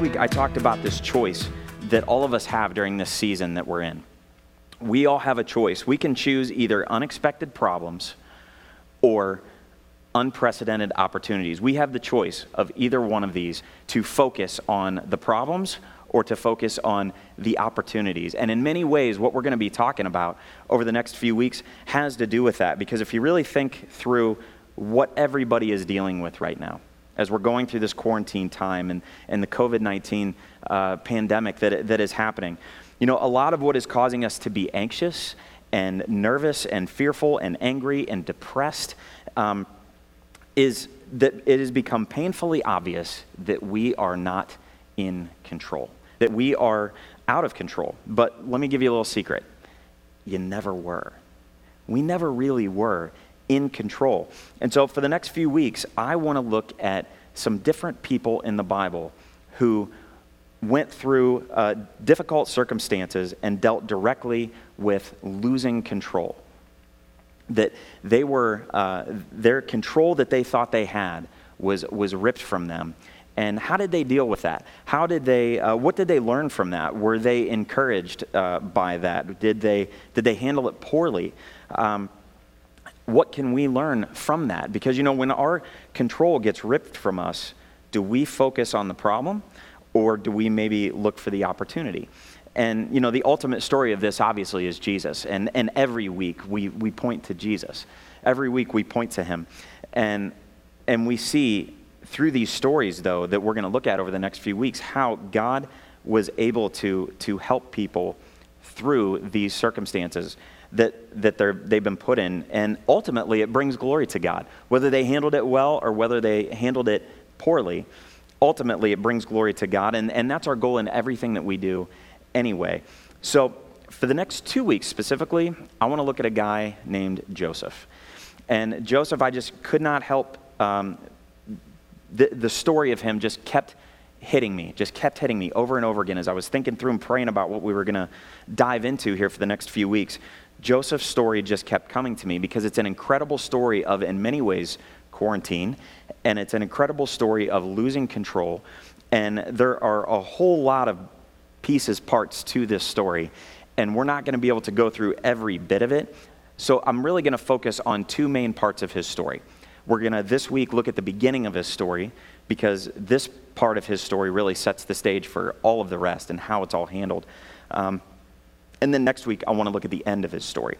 week I talked about this choice that all of us have during this season that we're in. We all have a choice. We can choose either unexpected problems or unprecedented opportunities. We have the choice of either one of these to focus on the problems or to focus on the opportunities. And in many ways, what we're going to be talking about over the next few weeks has to do with that. Because if you really think through what everybody is dealing with right now, as we're going through this quarantine time and, and the COVID 19 uh, pandemic that, that is happening, you know, a lot of what is causing us to be anxious and nervous and fearful and angry and depressed um, is that it has become painfully obvious that we are not in control that we are out of control. But let me give you a little secret you never were. We never really were in control. And so for the next few weeks, I want to look at some different people in the Bible who went through uh, difficult circumstances and dealt directly with losing control. That they were, uh, their control that they thought they had was, was ripped from them. And how did they deal with that? How did they, uh, what did they learn from that? Were they encouraged uh, by that? Did they, did they handle it poorly? Um, what can we learn from that? Because, you know, when our control gets ripped from us, do we focus on the problem or do we maybe look for the opportunity? And, you know, the ultimate story of this obviously is Jesus. And, and every week we, we point to Jesus. Every week we point to him. And, and we see through these stories, though, that we're going to look at over the next few weeks, how God was able to, to help people through these circumstances that, that they're, they've been put in. And ultimately, it brings glory to God. Whether they handled it well or whether they handled it poorly, ultimately, it brings glory to God. And, and that's our goal in everything that we do anyway. So, for the next two weeks specifically, I want to look at a guy named Joseph. And Joseph, I just could not help um, the, the story of him just kept hitting me, just kept hitting me over and over again as I was thinking through and praying about what we were going to dive into here for the next few weeks. Joseph's story just kept coming to me because it's an incredible story of, in many ways, quarantine, and it's an incredible story of losing control. And there are a whole lot of pieces, parts to this story, and we're not going to be able to go through every bit of it. So I'm really going to focus on two main parts of his story. We're going to this week look at the beginning of his story because this part of his story really sets the stage for all of the rest and how it's all handled. Um, and then next week, I want to look at the end of his story.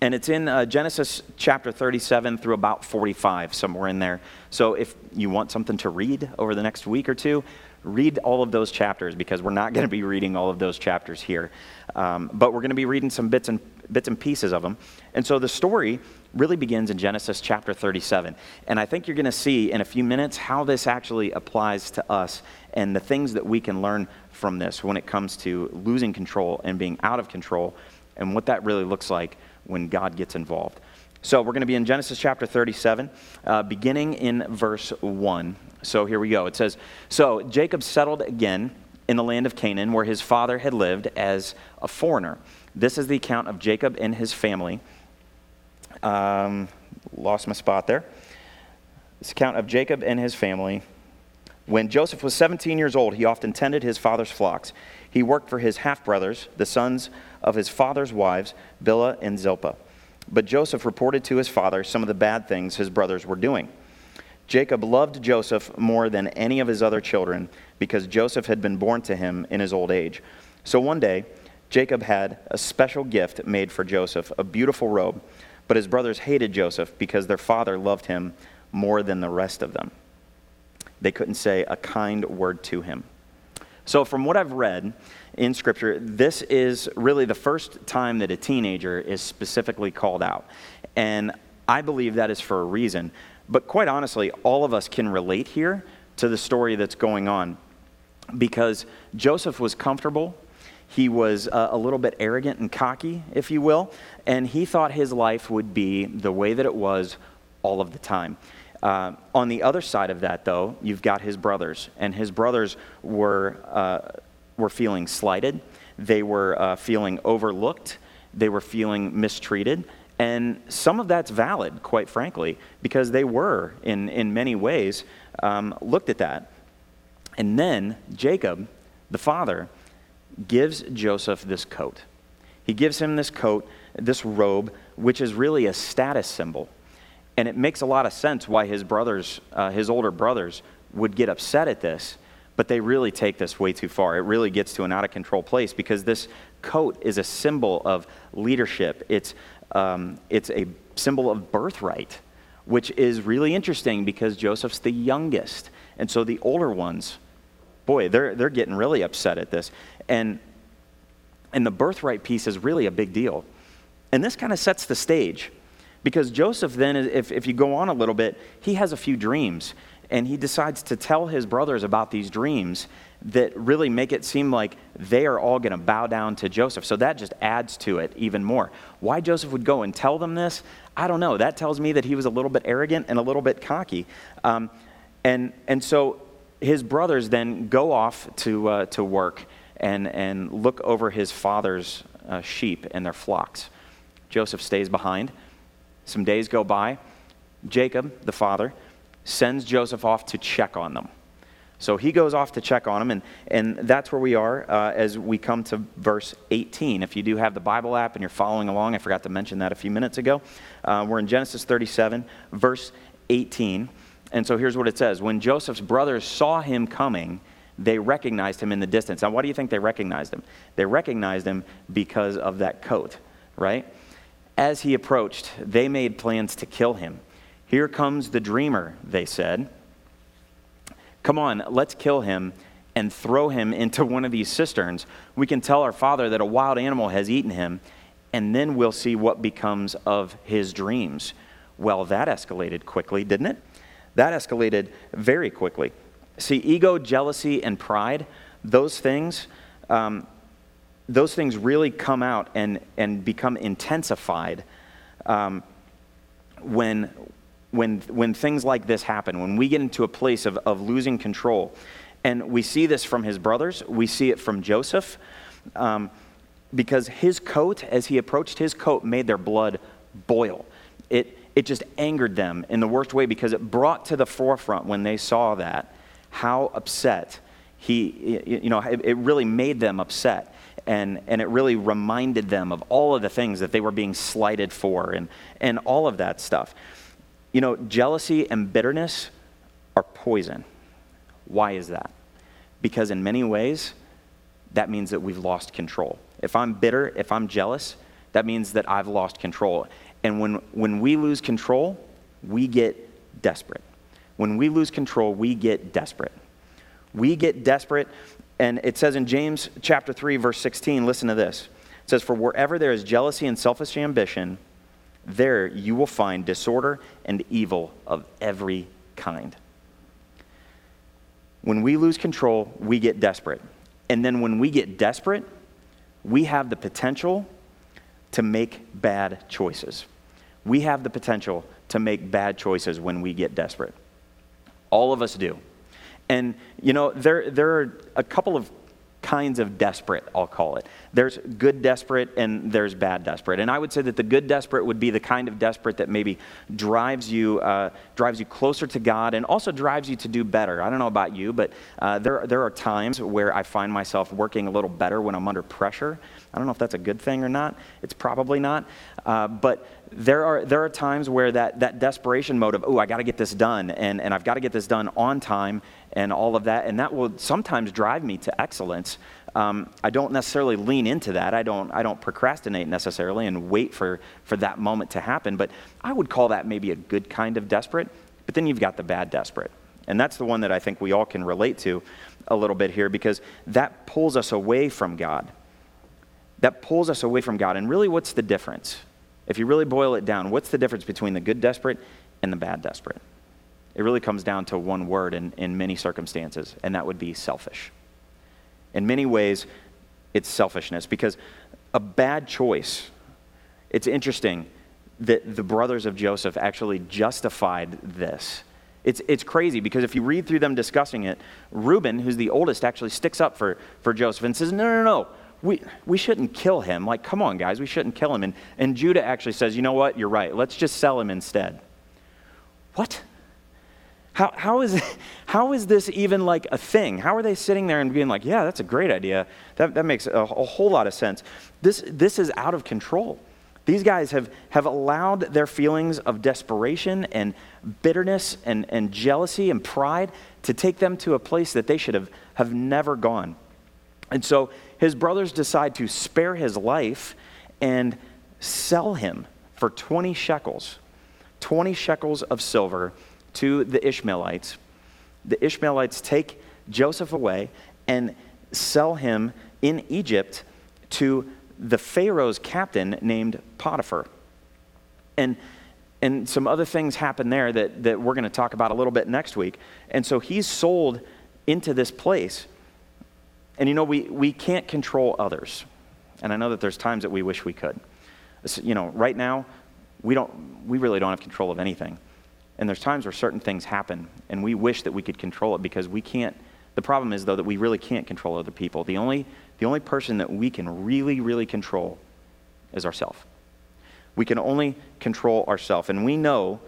And it's in uh, Genesis chapter 37 through about 45, somewhere in there. So if you want something to read over the next week or two, read all of those chapters because we're not going to be reading all of those chapters here. Um, but we're going to be reading some bits and, bits and pieces of them. And so the story really begins in Genesis chapter 37. And I think you're going to see in a few minutes how this actually applies to us and the things that we can learn from this when it comes to losing control and being out of control and what that really looks like when God gets involved. So we're going to be in Genesis chapter 37, uh, beginning in verse 1. So here we go. It says So Jacob settled again in the land of Canaan, where his father had lived as a foreigner. This is the account of Jacob and his family. Um, lost my spot there. This account of Jacob and his family. When Joseph was 17 years old, he often tended his father's flocks. He worked for his half brothers, the sons of his father's wives, Bilhah and Zilpah. But Joseph reported to his father some of the bad things his brothers were doing. Jacob loved Joseph more than any of his other children because Joseph had been born to him in his old age. So one day, Jacob had a special gift made for Joseph, a beautiful robe. But his brothers hated Joseph because their father loved him more than the rest of them. They couldn't say a kind word to him. So, from what I've read in Scripture, this is really the first time that a teenager is specifically called out. And I believe that is for a reason. But quite honestly, all of us can relate here to the story that's going on because Joseph was comfortable he was uh, a little bit arrogant and cocky, if you will, and he thought his life would be the way that it was all of the time. Uh, on the other side of that, though, you've got his brothers, and his brothers were, uh, were feeling slighted, they were uh, feeling overlooked, they were feeling mistreated. And some of that's valid, quite frankly, because they were, in, in many ways, um, looked at that. And then Jacob, the father, gives Joseph this coat. He gives him this coat, this robe, which is really a status symbol. And it makes a lot of sense why his brothers, uh, his older brothers, would get upset at this, but they really take this way too far. It really gets to an out of control place because this coat is a symbol of leadership. It's, um, it's a symbol of birthright, which is really interesting because Joseph's the youngest. And so the older ones, boy, they're, they're getting really upset at this. And, and the birthright piece is really a big deal. And this kind of sets the stage because Joseph, then, if, if you go on a little bit, he has a few dreams. And he decides to tell his brothers about these dreams that really make it seem like they are all going to bow down to Joseph. So that just adds to it even more. Why Joseph would go and tell them this, I don't know. That tells me that he was a little bit arrogant and a little bit cocky. Um, and, and so his brothers then go off to, uh, to work and, and look over his father's uh, sheep and their flocks. Joseph stays behind. Some days go by. Jacob, the father, sends Joseph off to check on them. So he goes off to check on them, and, and that's where we are uh, as we come to verse 18. If you do have the Bible app and you're following along, I forgot to mention that a few minutes ago. Uh, we're in Genesis 37, verse 18. And so here's what it says When Joseph's brothers saw him coming, they recognized him in the distance. Now, why do you think they recognized him? They recognized him because of that coat, right? As he approached, they made plans to kill him. Here comes the dreamer, they said. Come on, let's kill him and throw him into one of these cisterns. We can tell our father that a wild animal has eaten him, and then we'll see what becomes of his dreams. Well, that escalated quickly, didn't it? That escalated very quickly. See, ego, jealousy, and pride, those things, um, those things really come out and, and become intensified um, when, when, when things like this happen, when we get into a place of, of losing control. And we see this from his brothers, we see it from Joseph, um, because his coat, as he approached his coat, made their blood boil. It, it just angered them in the worst way because it brought to the forefront when they saw that how upset he, you know, it, it really made them upset. And, and it really reminded them of all of the things that they were being slighted for and, and all of that stuff. You know, jealousy and bitterness are poison. Why is that? Because in many ways, that means that we've lost control. If I'm bitter, if I'm jealous, that means that I've lost control. And when, when we lose control, we get desperate. When we lose control, we get desperate. We get desperate, and it says in James chapter 3, verse 16, listen to this. It says, For wherever there is jealousy and selfish ambition, there you will find disorder and evil of every kind. When we lose control, we get desperate. And then when we get desperate, we have the potential to make bad choices. We have the potential to make bad choices when we get desperate. All of us do. And, you know, there, there are a couple of kinds of desperate, I'll call it. There's good desperate and there's bad desperate. And I would say that the good desperate would be the kind of desperate that maybe drives you, uh, drives you closer to God and also drives you to do better. I don't know about you, but uh, there, there are times where I find myself working a little better when I'm under pressure. I don't know if that's a good thing or not. It's probably not. Uh, but there are, there are times where that, that desperation mode of, oh, I got to get this done, and, and I've got to get this done on time, and all of that, and that will sometimes drive me to excellence. Um, I don't necessarily lean into that. I don't, I don't procrastinate necessarily and wait for, for that moment to happen, but I would call that maybe a good kind of desperate. But then you've got the bad desperate. And that's the one that I think we all can relate to a little bit here because that pulls us away from God that pulls us away from God. And really, what's the difference? If you really boil it down, what's the difference between the good desperate and the bad desperate? It really comes down to one word in, in many circumstances, and that would be selfish. In many ways, it's selfishness because a bad choice, it's interesting that the brothers of Joseph actually justified this. It's, it's crazy because if you read through them discussing it, Reuben, who's the oldest, actually sticks up for, for Joseph and says, No, no, no, we, we shouldn't kill him. Like, come on, guys, we shouldn't kill him. And, and Judah actually says, you know what, you're right, let's just sell him instead. What? How, how, is, how is this even like a thing? How are they sitting there and being like, yeah, that's a great idea? That, that makes a, a whole lot of sense. This, this is out of control. These guys have, have allowed their feelings of desperation and bitterness and, and jealousy and pride to take them to a place that they should have, have never gone. And so his brothers decide to spare his life and sell him for 20 shekels 20 shekels of silver to the Ishmaelites. The Ishmaelites take Joseph away and sell him in Egypt to the Pharaoh's captain named Potiphar. And, and some other things happen there that, that we're going to talk about a little bit next week. And so he's sold into this place. And you know, we, we can't control others. And I know that there's times that we wish we could. You know, right now, we, don't, we really don't have control of anything. And there's times where certain things happen, and we wish that we could control it because we can't. The problem is, though, that we really can't control other people. The only, the only person that we can really, really control is ourselves. We can only control ourselves. And we know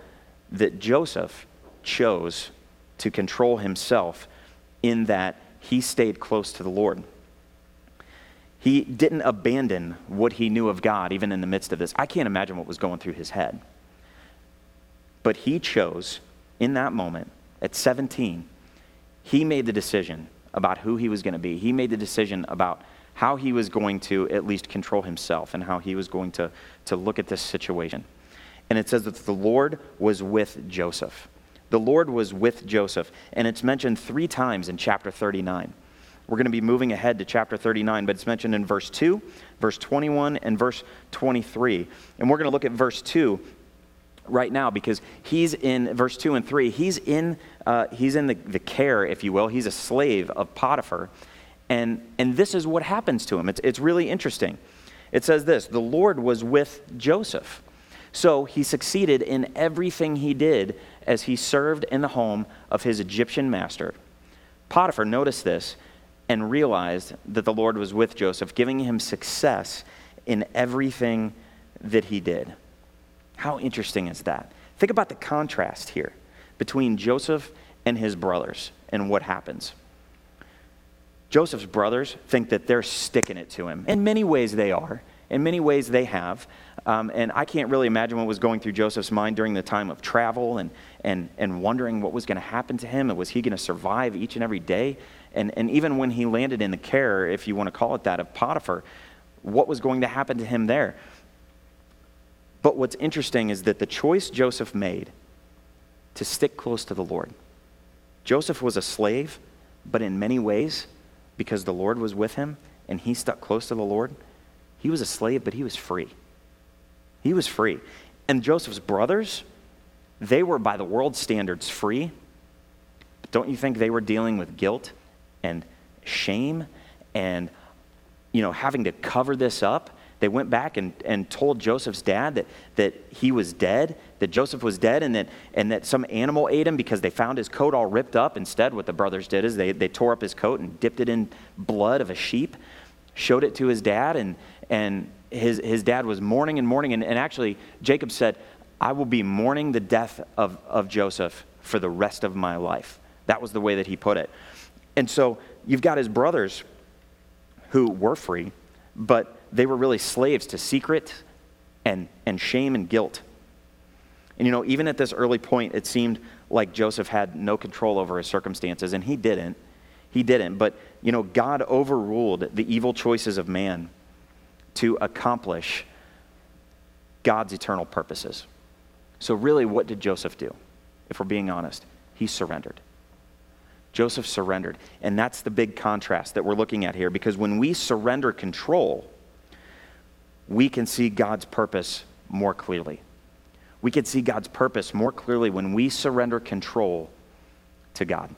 that Joseph chose to control himself in that he stayed close to the Lord. He didn't abandon what he knew of God, even in the midst of this. I can't imagine what was going through his head. But he chose, in that moment, at 17, he made the decision about who he was going to be. He made the decision about how he was going to at least control himself and how he was going to, to look at this situation. And it says that the Lord was with Joseph. The Lord was with Joseph. And it's mentioned three times in chapter 39. We're going to be moving ahead to chapter 39, but it's mentioned in verse 2, verse 21, and verse 23. And we're going to look at verse 2 right now because he's in verse 2 and 3 he's in uh, he's in the, the care if you will. He's a slave of potiphar. And and this is what happens to him. It's, it's really interesting. It says this the lord was with joseph. So he succeeded in everything he did as he served in the home of his egyptian master. Potiphar noticed this and realized that the Lord was with Joseph, giving him success in everything that he did. How interesting is that? Think about the contrast here between Joseph and his brothers and what happens. Joseph's brothers think that they're sticking it to him. In many ways, they are. In many ways, they have. Um, and I can't really imagine what was going through Joseph's mind during the time of travel and, and, and wondering what was going to happen to him and was he going to survive each and every day? And, and even when he landed in the care, if you want to call it that, of Potiphar, what was going to happen to him there? But what's interesting is that the choice Joseph made to stick close to the Lord. Joseph was a slave, but in many ways, because the Lord was with him and he stuck close to the Lord, he was a slave, but he was free. He was free. And Joseph's brothers, they were by the world standards free. But don't you think they were dealing with guilt and shame and, you know, having to cover this up. They went back and, and told Joseph's dad that, that he was dead, that Joseph was dead, and that, and that some animal ate him because they found his coat all ripped up. Instead, what the brothers did is they, they tore up his coat and dipped it in blood of a sheep, showed it to his dad, and, and his, his dad was mourning and mourning. And, and actually, Jacob said, I will be mourning the death of, of Joseph for the rest of my life. That was the way that he put it. And so you've got his brothers who were free, but they were really slaves to secret and, and shame and guilt. And you know, even at this early point, it seemed like Joseph had no control over his circumstances, and he didn't. He didn't. But, you know, God overruled the evil choices of man to accomplish God's eternal purposes. So, really, what did Joseph do? If we're being honest, he surrendered. Joseph surrendered. And that's the big contrast that we're looking at here because when we surrender control, we can see God's purpose more clearly. We can see God's purpose more clearly when we surrender control to God.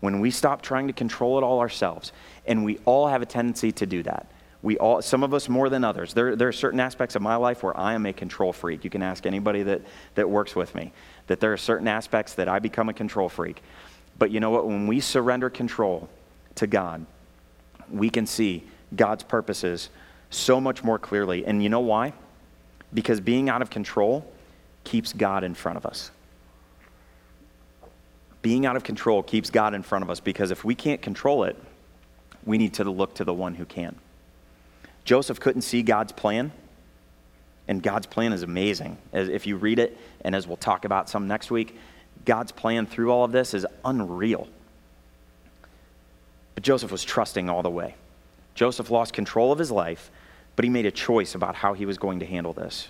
When we stop trying to control it all ourselves, and we all have a tendency to do that. We all, some of us more than others. There, there are certain aspects of my life where I am a control freak. You can ask anybody that, that works with me that there are certain aspects that I become a control freak. But you know what? When we surrender control to God, we can see God's purposes so much more clearly. And you know why? Because being out of control keeps God in front of us. being out of control keeps God in front of us because if we can't control it, we need to look to the one who can. Joseph couldn't see God's plan, and God's plan is amazing. As if you read it, and as we'll talk about some next week, God's plan through all of this is unreal. But Joseph was trusting all the way. Joseph lost control of his life, but he made a choice about how he was going to handle this.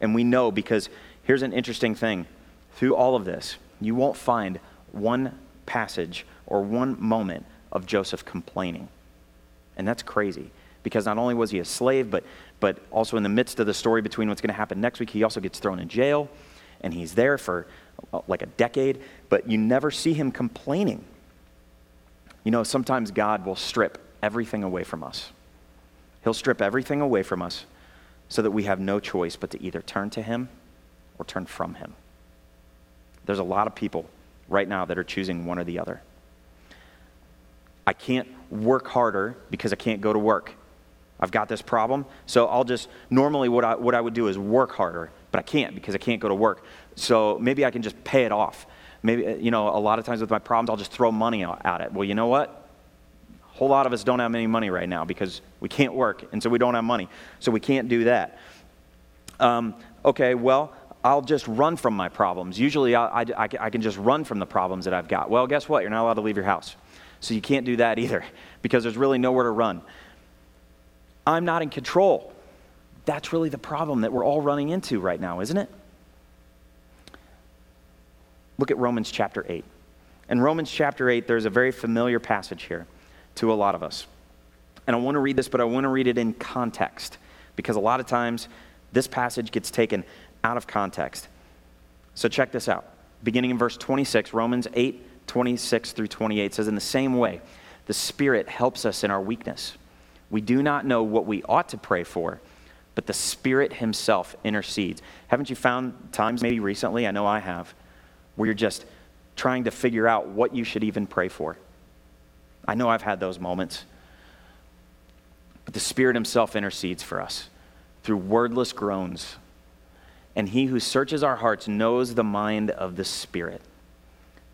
And we know because here's an interesting thing through all of this, you won't find one passage or one moment of Joseph complaining. And that's crazy because not only was he a slave, but, but also in the midst of the story between what's going to happen next week, he also gets thrown in jail and he's there for uh, like a decade, but you never see him complaining. You know, sometimes God will strip everything away from us. He'll strip everything away from us so that we have no choice but to either turn to him or turn from him. There's a lot of people right now that are choosing one or the other. I can't work harder because I can't go to work. I've got this problem, so I'll just, normally what I, what I would do is work harder, but I can't because I can't go to work. So maybe I can just pay it off. Maybe, you know, a lot of times with my problems, I'll just throw money at it. Well, you know what? A whole lot of us don't have any money right now because we can't work, and so we don't have money. So we can't do that. Um, okay, well, I'll just run from my problems. Usually I, I, I, can just run from the problems that I've got. Well, guess what? You're not allowed to leave your house. So you can't do that either because there's really nowhere to run. I'm not in control. That's really the problem that we're all running into right now, isn't it? Look at Romans chapter 8. In Romans chapter 8, there's a very familiar passage here to a lot of us. And I want to read this, but I want to read it in context because a lot of times this passage gets taken out of context. So check this out. Beginning in verse 26, Romans 8, 26 through 28 says, In the same way, the Spirit helps us in our weakness. We do not know what we ought to pray for, but the Spirit Himself intercedes. Haven't you found times, maybe recently, I know I have, where you're just trying to figure out what you should even pray for? I know I've had those moments. But the Spirit Himself intercedes for us through wordless groans and he who searches our hearts knows the mind of the Spirit,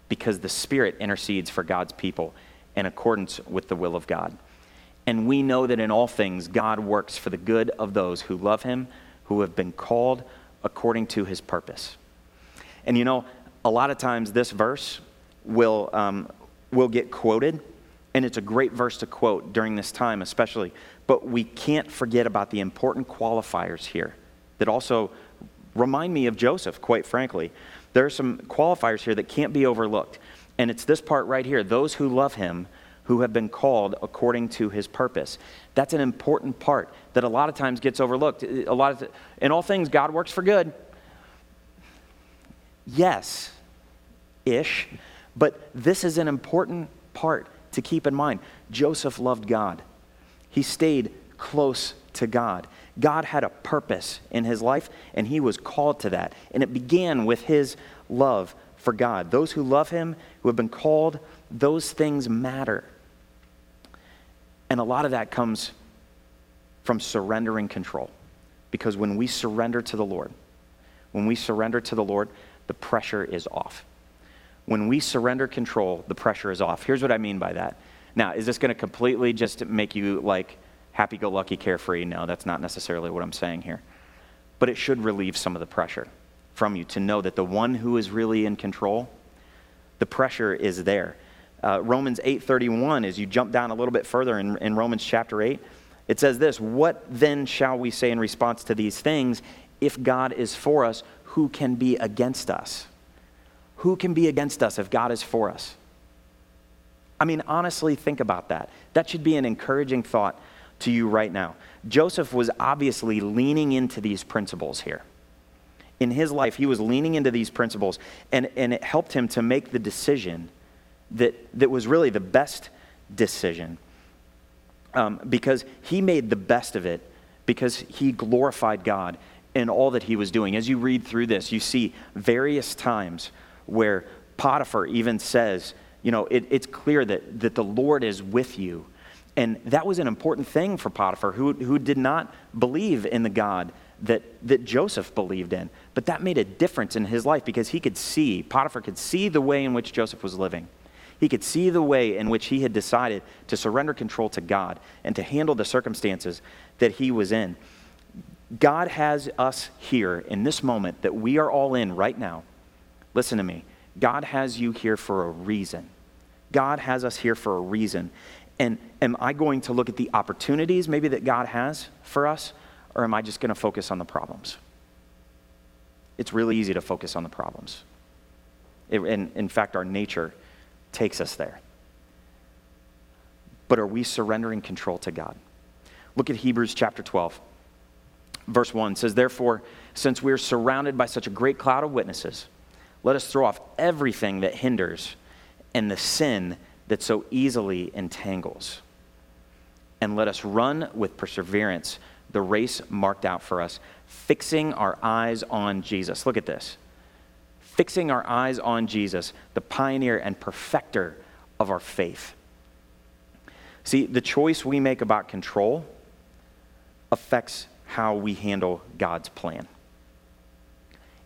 because the Spirit intercedes for God's people in accordance with the will of God. And we know that in all things, God works for the good of those who love him, who have been called according to his purpose. And you know, a lot of times this verse will, um, will get quoted, and it's a great verse to quote during this time, especially. But we can't forget about the important qualifiers here that also remind me of Joseph, quite frankly. There are some qualifiers here that can't be overlooked. And it's this part right here those who love him, who have been called according to his purpose. That's an important part that a lot of times gets overlooked. A lot of th- in all things, God works for good. Yes, ish. But this is an important part to keep in mind. Joseph loved God, he stayed close to God. God had a purpose in his life, and he was called to that. And it began with his love for God. Those who love him, who have been called, those things matter. And a lot of that comes from surrendering control. Because when we surrender to the Lord, when we surrender to the Lord, the pressure is off. When we surrender control, the pressure is off. Here's what I mean by that. Now, is this going to completely just make you like, happy go lucky, carefree. No, that's not necessarily what I'm saying here. But it should relieve some of the pressure from you to know that the one who is really in control, the pressure is there. Uh, Romans 8:31, as you jump down a little bit further in, in Romans chapter 8, it says this What then shall we say in response to these things? If God is for us, who can be against us? Who can be against us if God is for us? I mean, honestly, think about that. That should be an encouraging thought to you right now. Joseph was obviously leaning into these principles here. In his life, he was leaning into these principles, and, and it helped him to make the decision that, that was really the best decision um, because he made the best of it because he glorified God in all that he was doing. As you read through this, you see various times where Potiphar even says, you know, it, it's clear that, that the Lord is with you And that was an important thing for Potiphar, who, who did not believe in the God that, that Joseph believed in. But that made a difference in his life because he could see, Potiphar could see the way in which Joseph was living. He could see the way in which he had decided to surrender control to God and to handle the circumstances that he was in. God has us here in this moment that we are all in right now. Listen to me. God has you here for a reason. God has us here for a reason. And am I going to look at the opportunities maybe that God has for us, or am I just going to focus on the problems? It's really easy to focus on the problems. It, and in fact, our nature takes us there. But are we surrendering control to God? Look at Hebrews chapter 12. Verse 1 says, Therefore, since we are surrounded by such a great cloud of witnesses, let us throw off everything that hinders and the sin that so easily entangles. And let us run with perseverance the race marked out for us, fixing our eyes on Jesus. Look at this. Fixing our eyes on Jesus, the pioneer and perfecter of our faith. See, the choice we make about control affects how we handle God's plan.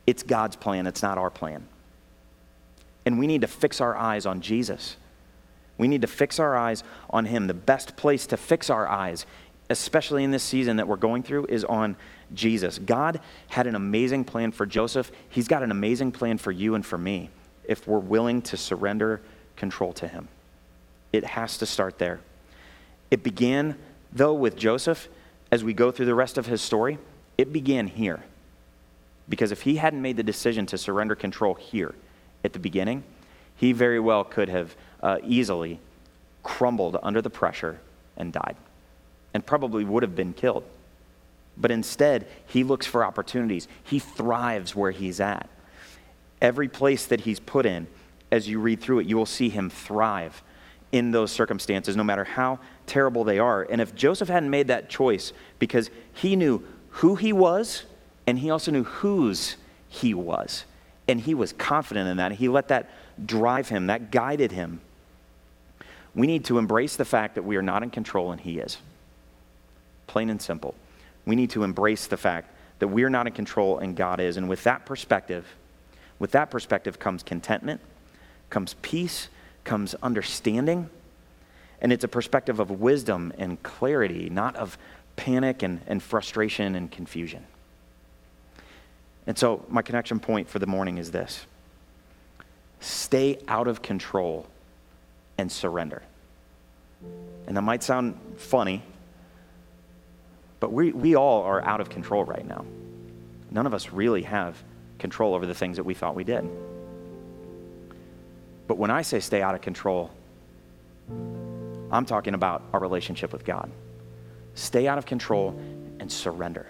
It's God's plan, it's not our plan. And we need to fix our eyes on Jesus. We need to fix our eyes on Him. The best place to fix our eyes, especially in this season that we're going through, is on Jesus. God had an amazing plan for Joseph. He's got an amazing plan for you and for me if we're willing to surrender control to Him. It has to start there. It began, though, with Joseph. As we go through the rest of his story, it began here. Because if he hadn't made the decision to surrender control here, at the beginning, he very well could have uh, easily crumbled under the pressure and died, and probably would have been killed. But instead, he looks for opportunities. He thrives where he's at. Every place that he's put in, as you read through it, you will see him thrive in those circumstances, no matter how terrible they are. And if Joseph hadn't made that choice because he knew who he was and he also knew whose he was, and he was confident in that. He let that drive him, that guided him. We need to embrace the fact that we are not in control and he is. Plain and simple. We need to embrace the fact that we are not in control and God is. And with that perspective, with that perspective comes contentment, comes peace, comes understanding. And it's a perspective of wisdom and clarity, not of panic and, and frustration and confusion. And so, my connection point for the morning is this stay out of control and surrender. And that might sound funny, but we, we all are out of control right now. None of us really have control over the things that we thought we did. But when I say stay out of control, I'm talking about our relationship with God. Stay out of control and surrender.